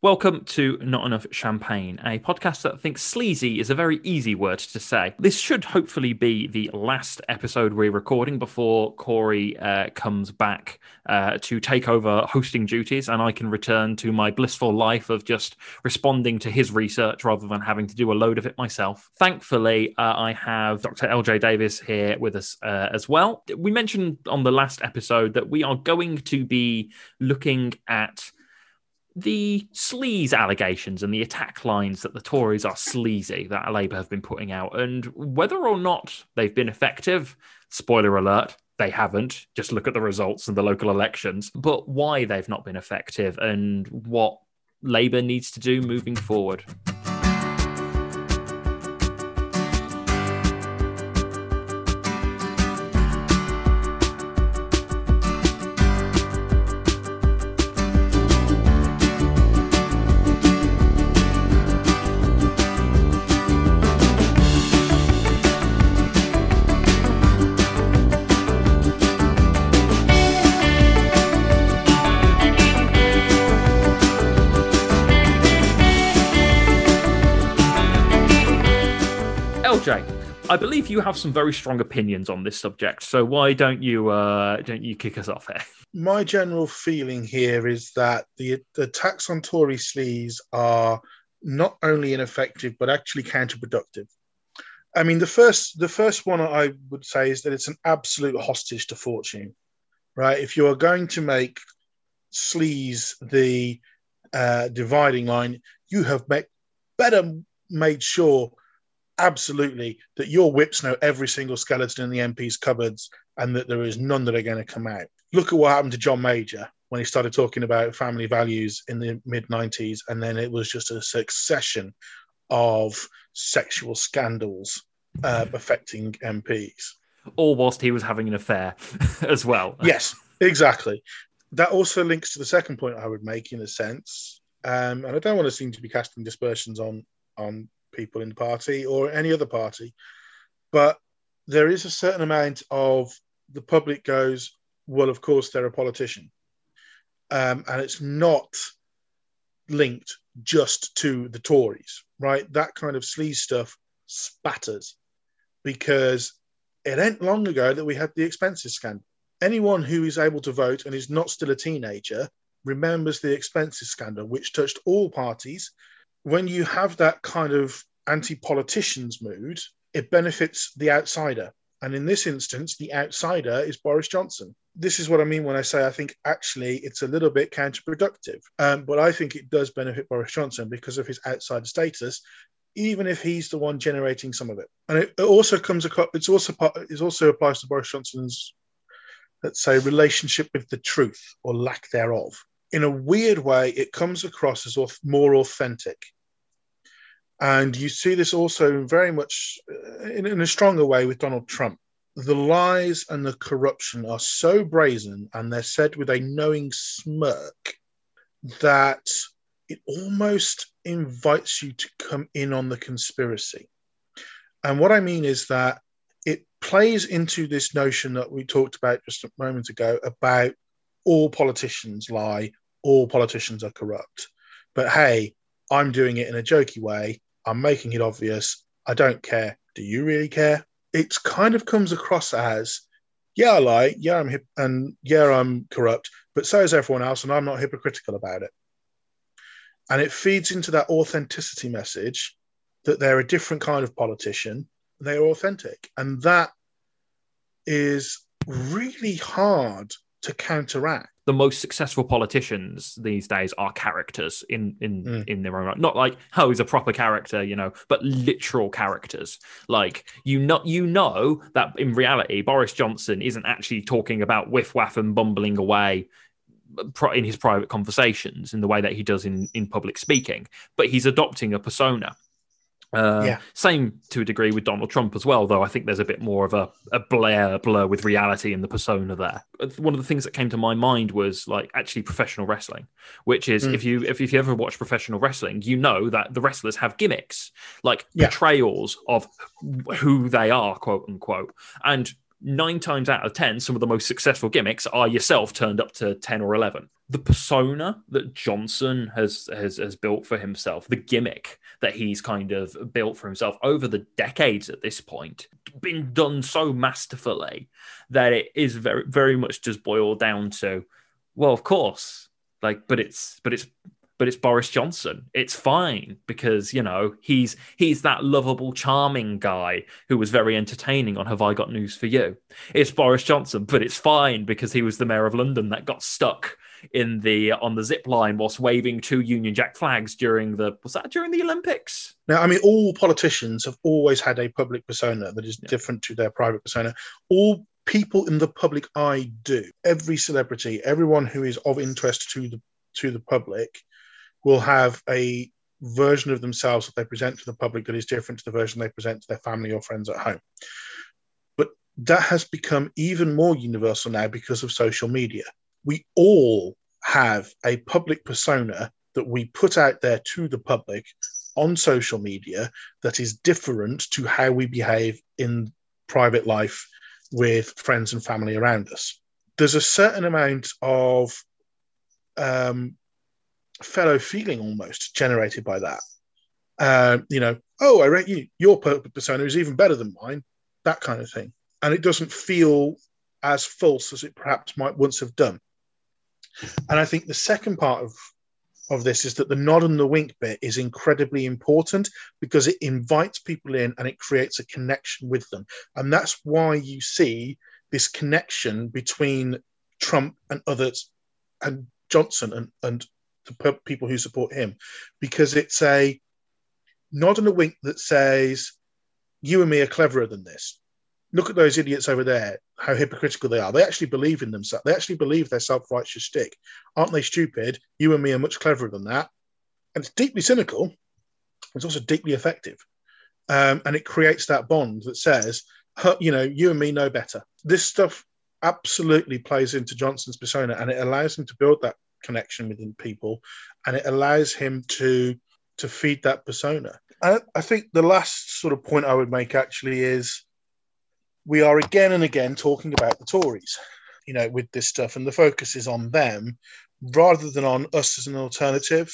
Welcome to Not Enough Champagne, a podcast that thinks sleazy is a very easy word to say. This should hopefully be the last episode we're recording before Corey uh, comes back uh, to take over hosting duties and I can return to my blissful life of just responding to his research rather than having to do a load of it myself. Thankfully, uh, I have Dr. LJ Davis here with us uh, as well. We mentioned on the last episode that we are going to be looking at the sleaze allegations and the attack lines that the Tories are sleazy that Labour have been putting out, and whether or not they've been effective. Spoiler alert, they haven't. Just look at the results in the local elections, but why they've not been effective and what Labour needs to do moving forward. I believe you have some very strong opinions on this subject. So why don't you uh, don't you kick us off here? My general feeling here is that the, the attacks on Tory sleaze are not only ineffective but actually counterproductive. I mean, the first the first one I would say is that it's an absolute hostage to fortune, right? If you are going to make sleaze the uh, dividing line, you have better made sure absolutely that your whips know every single skeleton in the MP's cupboards and that there is none that are going to come out. Look at what happened to John Major when he started talking about family values in the mid 90s, and then it was just a succession of sexual scandals uh, affecting MPs. Or whilst he was having an affair as well. yes, exactly. That also links to the second point I would make, in a sense. Um, and I don't want to seem to be casting dispersions on on people in the party or any other party. But there is a certain amount of the public goes, well, of course, they're a politician. Um, and it's not linked just to the Tories, right? That kind of sleaze stuff spatters because it ain't long ago that we had the expenses scandal. Anyone who is able to vote and is not still a teenager remembers the expenses scandal, which touched all parties. When you have that kind of anti politicians mood, it benefits the outsider. And in this instance, the outsider is Boris Johnson. This is what I mean when I say I think actually it's a little bit counterproductive. Um, but I think it does benefit Boris Johnson because of his outsider status, even if he's the one generating some of it. And it, it also comes across, it's also part, it also applies to Boris Johnson's, let's say, relationship with the truth or lack thereof. In a weird way, it comes across as more authentic and you see this also very much uh, in, in, a stronger way with Donald Trump. The lies and the corruption are so brazen and they're said with a knowing smirk that it almost invites you to come in on the conspiracy. And what I mean is that it plays into this notion that we talked about just a moment ago about all politicians lie, all politicians are corrupt. But hey, I'm doing it in a jokey way I'm making it obvious. I don't care. Do you really care? It kind of comes across as, yeah, I lie. Yeah, I'm hip, and yeah, I'm corrupt. But so is everyone else, and I'm not hypocritical about it. And it feeds into that authenticity message that they're a different kind of politician. They are authentic, and that is really hard to counteract the most successful politicians these days are characters in in mm. in their own right. Not like oh he's a proper character, you know, but literal characters. Like you know you know that in reality Boris Johnson isn't actually talking about whiff waff and bumbling away in his private conversations in the way that he does in in public speaking, but he's adopting a persona uh, yeah. Same to a degree with Donald Trump as well, though I think there's a bit more of a, a blur blur with reality in the persona there. One of the things that came to my mind was like actually professional wrestling, which is mm. if you if, if you ever watch professional wrestling, you know that the wrestlers have gimmicks, like yeah. portrayals of who they are, quote unquote. And nine times out of 10, some of the most successful gimmicks are yourself turned up to 10 or 11. The persona that Johnson has, has, has built for himself, the gimmick that he's kind of built for himself over the decades at this point, been done so masterfully that it is very, very much just boiled down to, well, of course, like, but it's, but it's but it's Boris Johnson. It's fine because you know he's he's that lovable, charming guy who was very entertaining on Have I Got News for You. It's Boris Johnson, but it's fine because he was the mayor of London that got stuck in the on the zip line whilst waving two Union Jack flags during the was that during the Olympics? Now, I mean, all politicians have always had a public persona that is yeah. different to their private persona. All people in the public eye do. Every celebrity, everyone who is of interest to the to the public will have a version of themselves that they present to the public that is different to the version they present to their family or friends at home. But that has become even more universal now because of social media. We all have a public persona that we put out there to the public on social media that is different to how we behave in private life with friends and family around us. There's a certain amount of um, fellow feeling almost generated by that. Uh, you know, oh, I rate you. Your persona is even better than mine. That kind of thing, and it doesn't feel as false as it perhaps might once have done. And I think the second part of of this is that the nod and the wink bit is incredibly important because it invites people in and it creates a connection with them. And that's why you see this connection between Trump and others and Johnson and, and the people who support him because it's a nod and a wink that says, You and me are cleverer than this. Look at those idiots over there, how hypocritical they are. They actually believe in themselves. They actually believe their self righteous stick. Aren't they stupid? You and me are much cleverer than that. And it's deeply cynical. It's also deeply effective. Um, and it creates that bond that says, you know, you and me know better. This stuff absolutely plays into Johnson's persona and it allows him to build that connection within people, and it allows him to to feed that persona. I, I think the last sort of point I would make actually is we are again and again talking about the Tories, you know, with this stuff, and the focus is on them rather than on us as an alternative.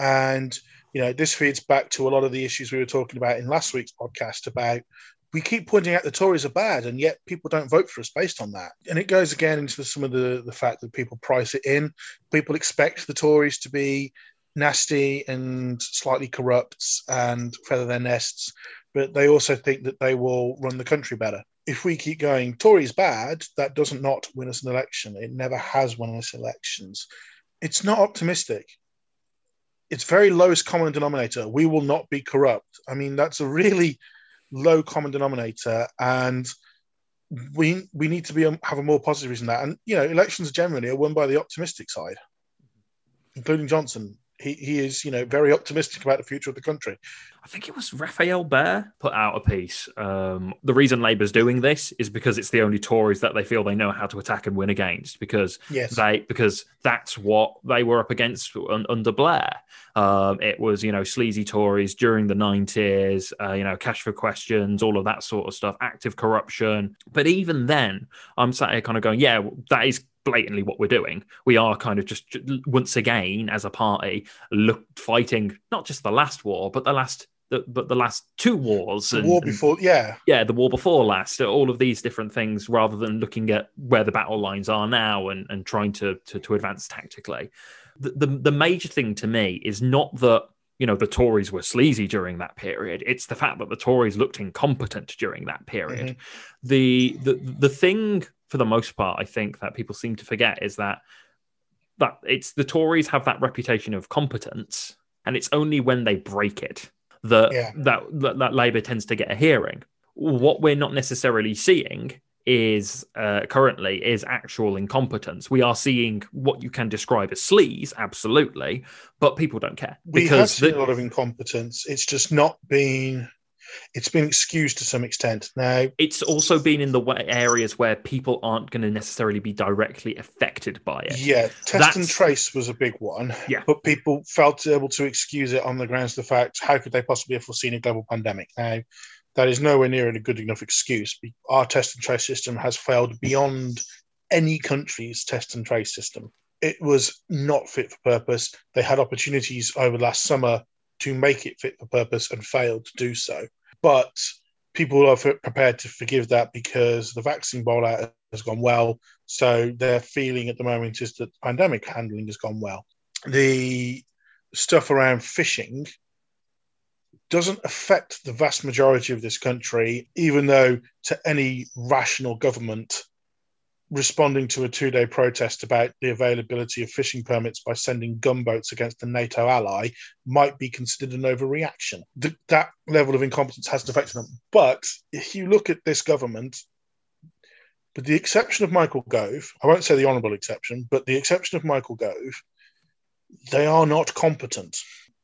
And you know, this feeds back to a lot of the issues we were talking about in last week's podcast about we keep pointing out the Tories are bad, and yet people don't vote for us based on that. And it goes again into some of the, the fact that people price it in. People expect the Tories to be nasty and slightly corrupt and feather their nests, but they also think that they will run the country better. If we keep going, Tories bad, that doesn't not win us an election. It never has won us elections. It's not optimistic. It's very lowest common denominator. We will not be corrupt. I mean, that's a really low common denominator, and we we need to be um, have a more positive reason that. And you know, elections generally are won by the optimistic side, including Johnson. He, he is, you know, very optimistic about the future of the country. I think it was Rafael Behr put out a piece. Um, the reason Labour's doing this is because it's the only Tories that they feel they know how to attack and win against. Because yes. they because that's what they were up against un, under Blair. Um, it was, you know, sleazy Tories during the 90s, uh, you know, cash for questions, all of that sort of stuff, active corruption. But even then, I'm sat here kind of going, yeah, that is blatantly what we're doing. We are kind of just once again, as a party, look, fighting not just the last war, but the last the, but the last two wars, the and, war before, yeah, yeah, the war before last, all of these different things, rather than looking at where the battle lines are now and, and trying to, to to advance tactically the, the, the major thing to me is not that you know the Tories were sleazy during that period. It's the fact that the Tories looked incompetent during that period. Mm-hmm. The the the thing for the most part, I think that people seem to forget is that that it's the Tories have that reputation of competence, and it's only when they break it that yeah. that, that that Labour tends to get a hearing. What we're not necessarily seeing is uh, currently is actual incompetence. We are seeing what you can describe as sleaze, absolutely, but people don't care. We have seen the, a lot of incompetence. It's just not been. It's been excused to some extent. Now, it's also been in the areas where people aren't going to necessarily be directly affected by it. Yeah, test That's, and trace was a big one. Yeah, but people felt able to excuse it on the grounds of the fact how could they possibly have foreseen a global pandemic? Now, that is nowhere near a good enough excuse. Our test and trace system has failed beyond any country's test and trace system. It was not fit for purpose. They had opportunities over last summer to make it fit for purpose and failed to do so. But people are prepared to forgive that because the vaccine rollout has gone well. So their feeling at the moment is that pandemic handling has gone well. The stuff around fishing doesn't affect the vast majority of this country, even though to any rational government, responding to a two day protest about the availability of fishing permits by sending gunboats against a NATO ally might be considered an overreaction. Th- that level of incompetence hasn't affected them. But if you look at this government, with the exception of Michael Gove, I won't say the honourable exception, but the exception of Michael Gove, they are not competent.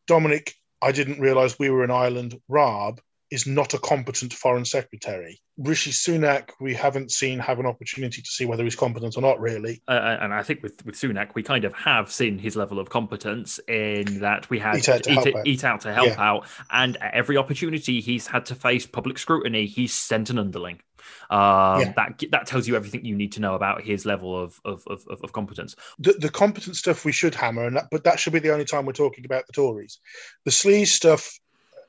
Dominic I didn't realize we were in Ireland. Raab is not a competent foreign secretary. Rishi Sunak, we haven't seen have an opportunity to see whether he's competent or not, really. Uh, uh and I think with, with Sunak, we kind of have seen his level of competence in that we had eat out to, eat, help, out. eat out to help Yeah. out, and every opportunity he's had to face public scrutiny, he's sent an underling. Um, Yeah. That that tells you everything you need to know about his level of of, of, of competence. the, the competent stuff we should hammer, and that, but that should be the only time we're talking about the Tories. The sleaze stuff,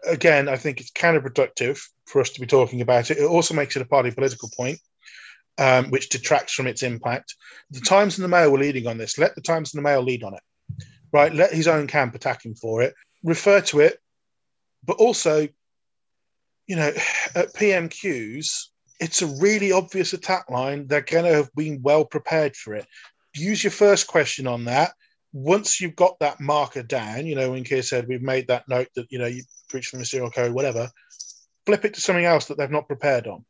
again, I think it's counterproductive for us to be talking about it. It also makes it a party political point, um, which detracts from its impact. The Times and the Mail were leading on this. Let the Times and the Mail lead on it, right? Let his own camp attack him for it. Refer to it, but also, you know, at PMQs, it's a really obvious attack line. They're going to have been well prepared for it use your first question on that. Once you've got that marker down, you know, when Keir said we've made that note that, you know, you breached the serial code, whatever, flip it to something else that they've not prepared on.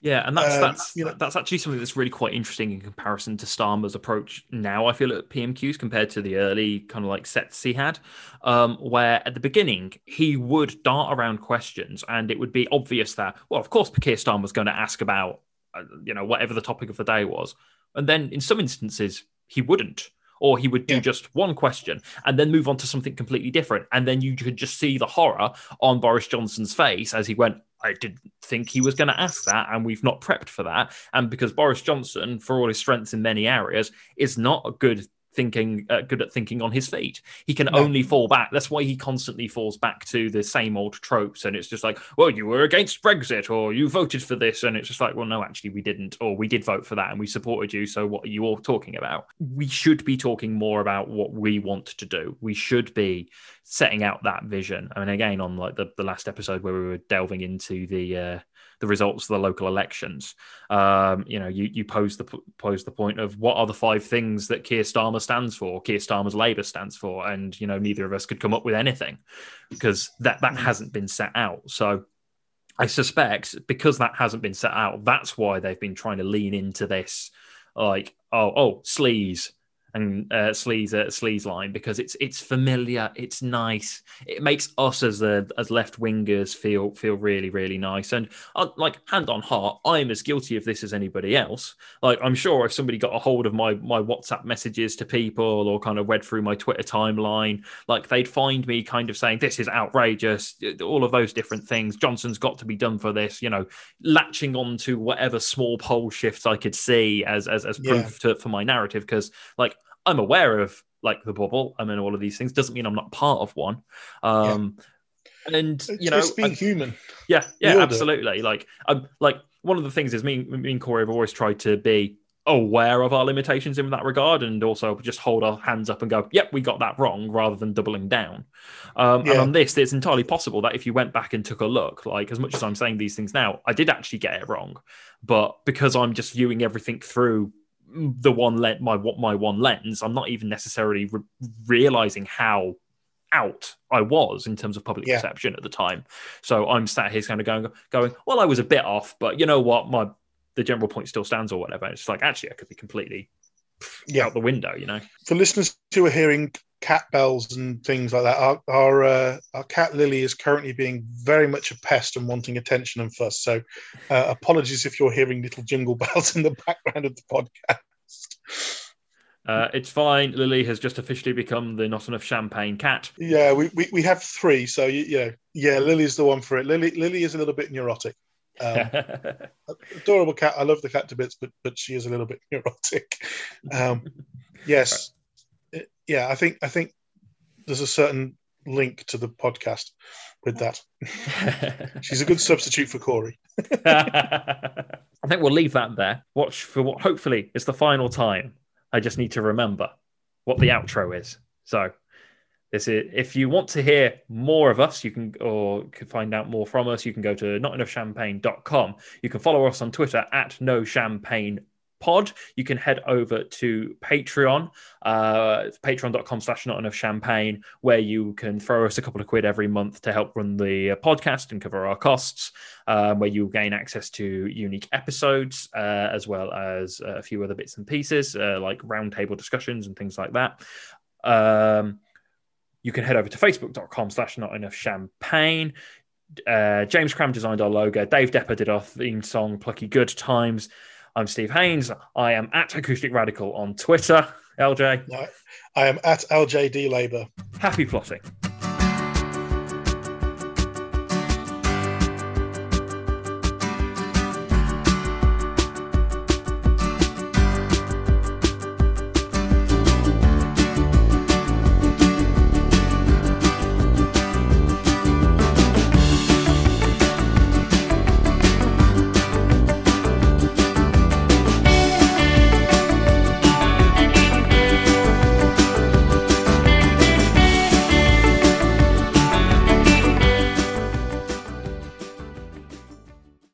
Yeah, and that's Um, that's you know- that's actually something that's really quite interesting in comparison to Starmer's approach now. I feel at PMQs compared to the early kind of like sets he had, um, where at the beginning he would dart around questions, and it would be obvious that well, of course, Keir Starmer was going to ask about uh, you know whatever the topic of the day was, and then in some instances he wouldn't. Or he would do Yeah. just one question and then move on to something completely different. And then you could just see the horror on Boris Johnson's face as he went, I didn't think he was going to ask that, and we've not prepped for that. And because Boris Johnson, for all his strengths in many areas, is not a good thinking, uh, good at thinking on his feet. He can only fall back. That's why he constantly falls back to the same old tropes. And it's just like, well, you were against Brexit, or you voted for this, and it's just like, well, no, actually, we didn't, or we did vote for that, and we supported you. So what are you all talking about? We should be talking more about what we want to do. We should be setting out that vision. I mean, again, on like the, the last episode where we were delving into the uh, the results of the local elections, um, you know, you you pose the pose the point of what are the five things that Keir Starmer stands for, Keir Starmer's Labour stands for, and you know, neither of us could come up with anything because that that hasn't been set out. So. I suspect because that hasn't been set out, that's why they've been trying to lean into this, like, oh, oh, sleaze, and uh, sleaze uh, sleaze line because it's it's familiar, it's nice. It makes us as the as left wingers feel feel really really nice. And uh, like hand on heart, I'm as guilty of this as anybody else. Like I'm sure if somebody got a hold of my my WhatsApp messages to people or kind of read through my Twitter timeline, like they'd find me kind of saying this is outrageous, all of those different things. Johnson's got to be done for this, you know, latching on to whatever small poll shifts I could see as as, as proof to, for my narrative because like I'm aware of like the bubble. I'm in all of these things. Doesn't mean I'm not part of one. Um, And It's, you know, it's being human. yeah, yeah, absolutely. Like, um, like one of the things is me, me and Corey have always tried to be aware of our limitations in that regard, and also just hold our hands up and go, "Yep, we got that wrong," rather than doubling down. Um, And on this, it's entirely possible that if you went back and took a look, like as much as I'm saying these things now, I did actually get it wrong, but because I'm just viewing everything through the one lens, my my one lens, I'm not even necessarily re- realizing how out I was in terms of public Yeah. perception at the time. So I'm sat here kind of going, going, well, I was a bit off, but you know what, my the general point still stands or whatever. It's like actually I could be completely Yeah. out the window, you know. For listeners who are hearing cat bells and things like that, our our, uh, our cat Lily is currently being very much a pest and wanting attention and fuss. So, uh, apologies if you're hearing little jingle bells in the background of the podcast. Uh, it's fine. Lily has just officially become the not enough champagne cat. Yeah, we, we, we have three, so you, you know, yeah, Lily's the one for it. Lily Lily is a little bit neurotic. Um, adorable cat. I love the cat to bits, but but she is a little bit neurotic. Um, yes, right. Yeah. I think I think there's a certain link to the podcast with that. She's a good substitute for Corey. I think we'll leave that there. Watch for what hopefully is the final time. I just need to remember what the outro is. So this is if you want to hear more of us, you can or can find out more from us, you can go to notenoughchampagne.com. You can follow us on Twitter at no champagne pod, you can head over to Patreon, uh, patreon.com slash not enough champagne, where you can throw us a couple of quid every month to help run the uh, podcast and cover our costs, um, where you gain access to unique episodes, uh, as well as a few other bits and pieces, uh, like roundtable discussions and things like that. Um, you can head over to facebook.com slash not enough champagne. Uh, James Cram designed our logo. Dave Depper did our theme song, Plucky Good Times. I'm Steve Haynes. I am at Acoustic Radical on Twitter. LJ. I am at LJD Labour. Happy plotting.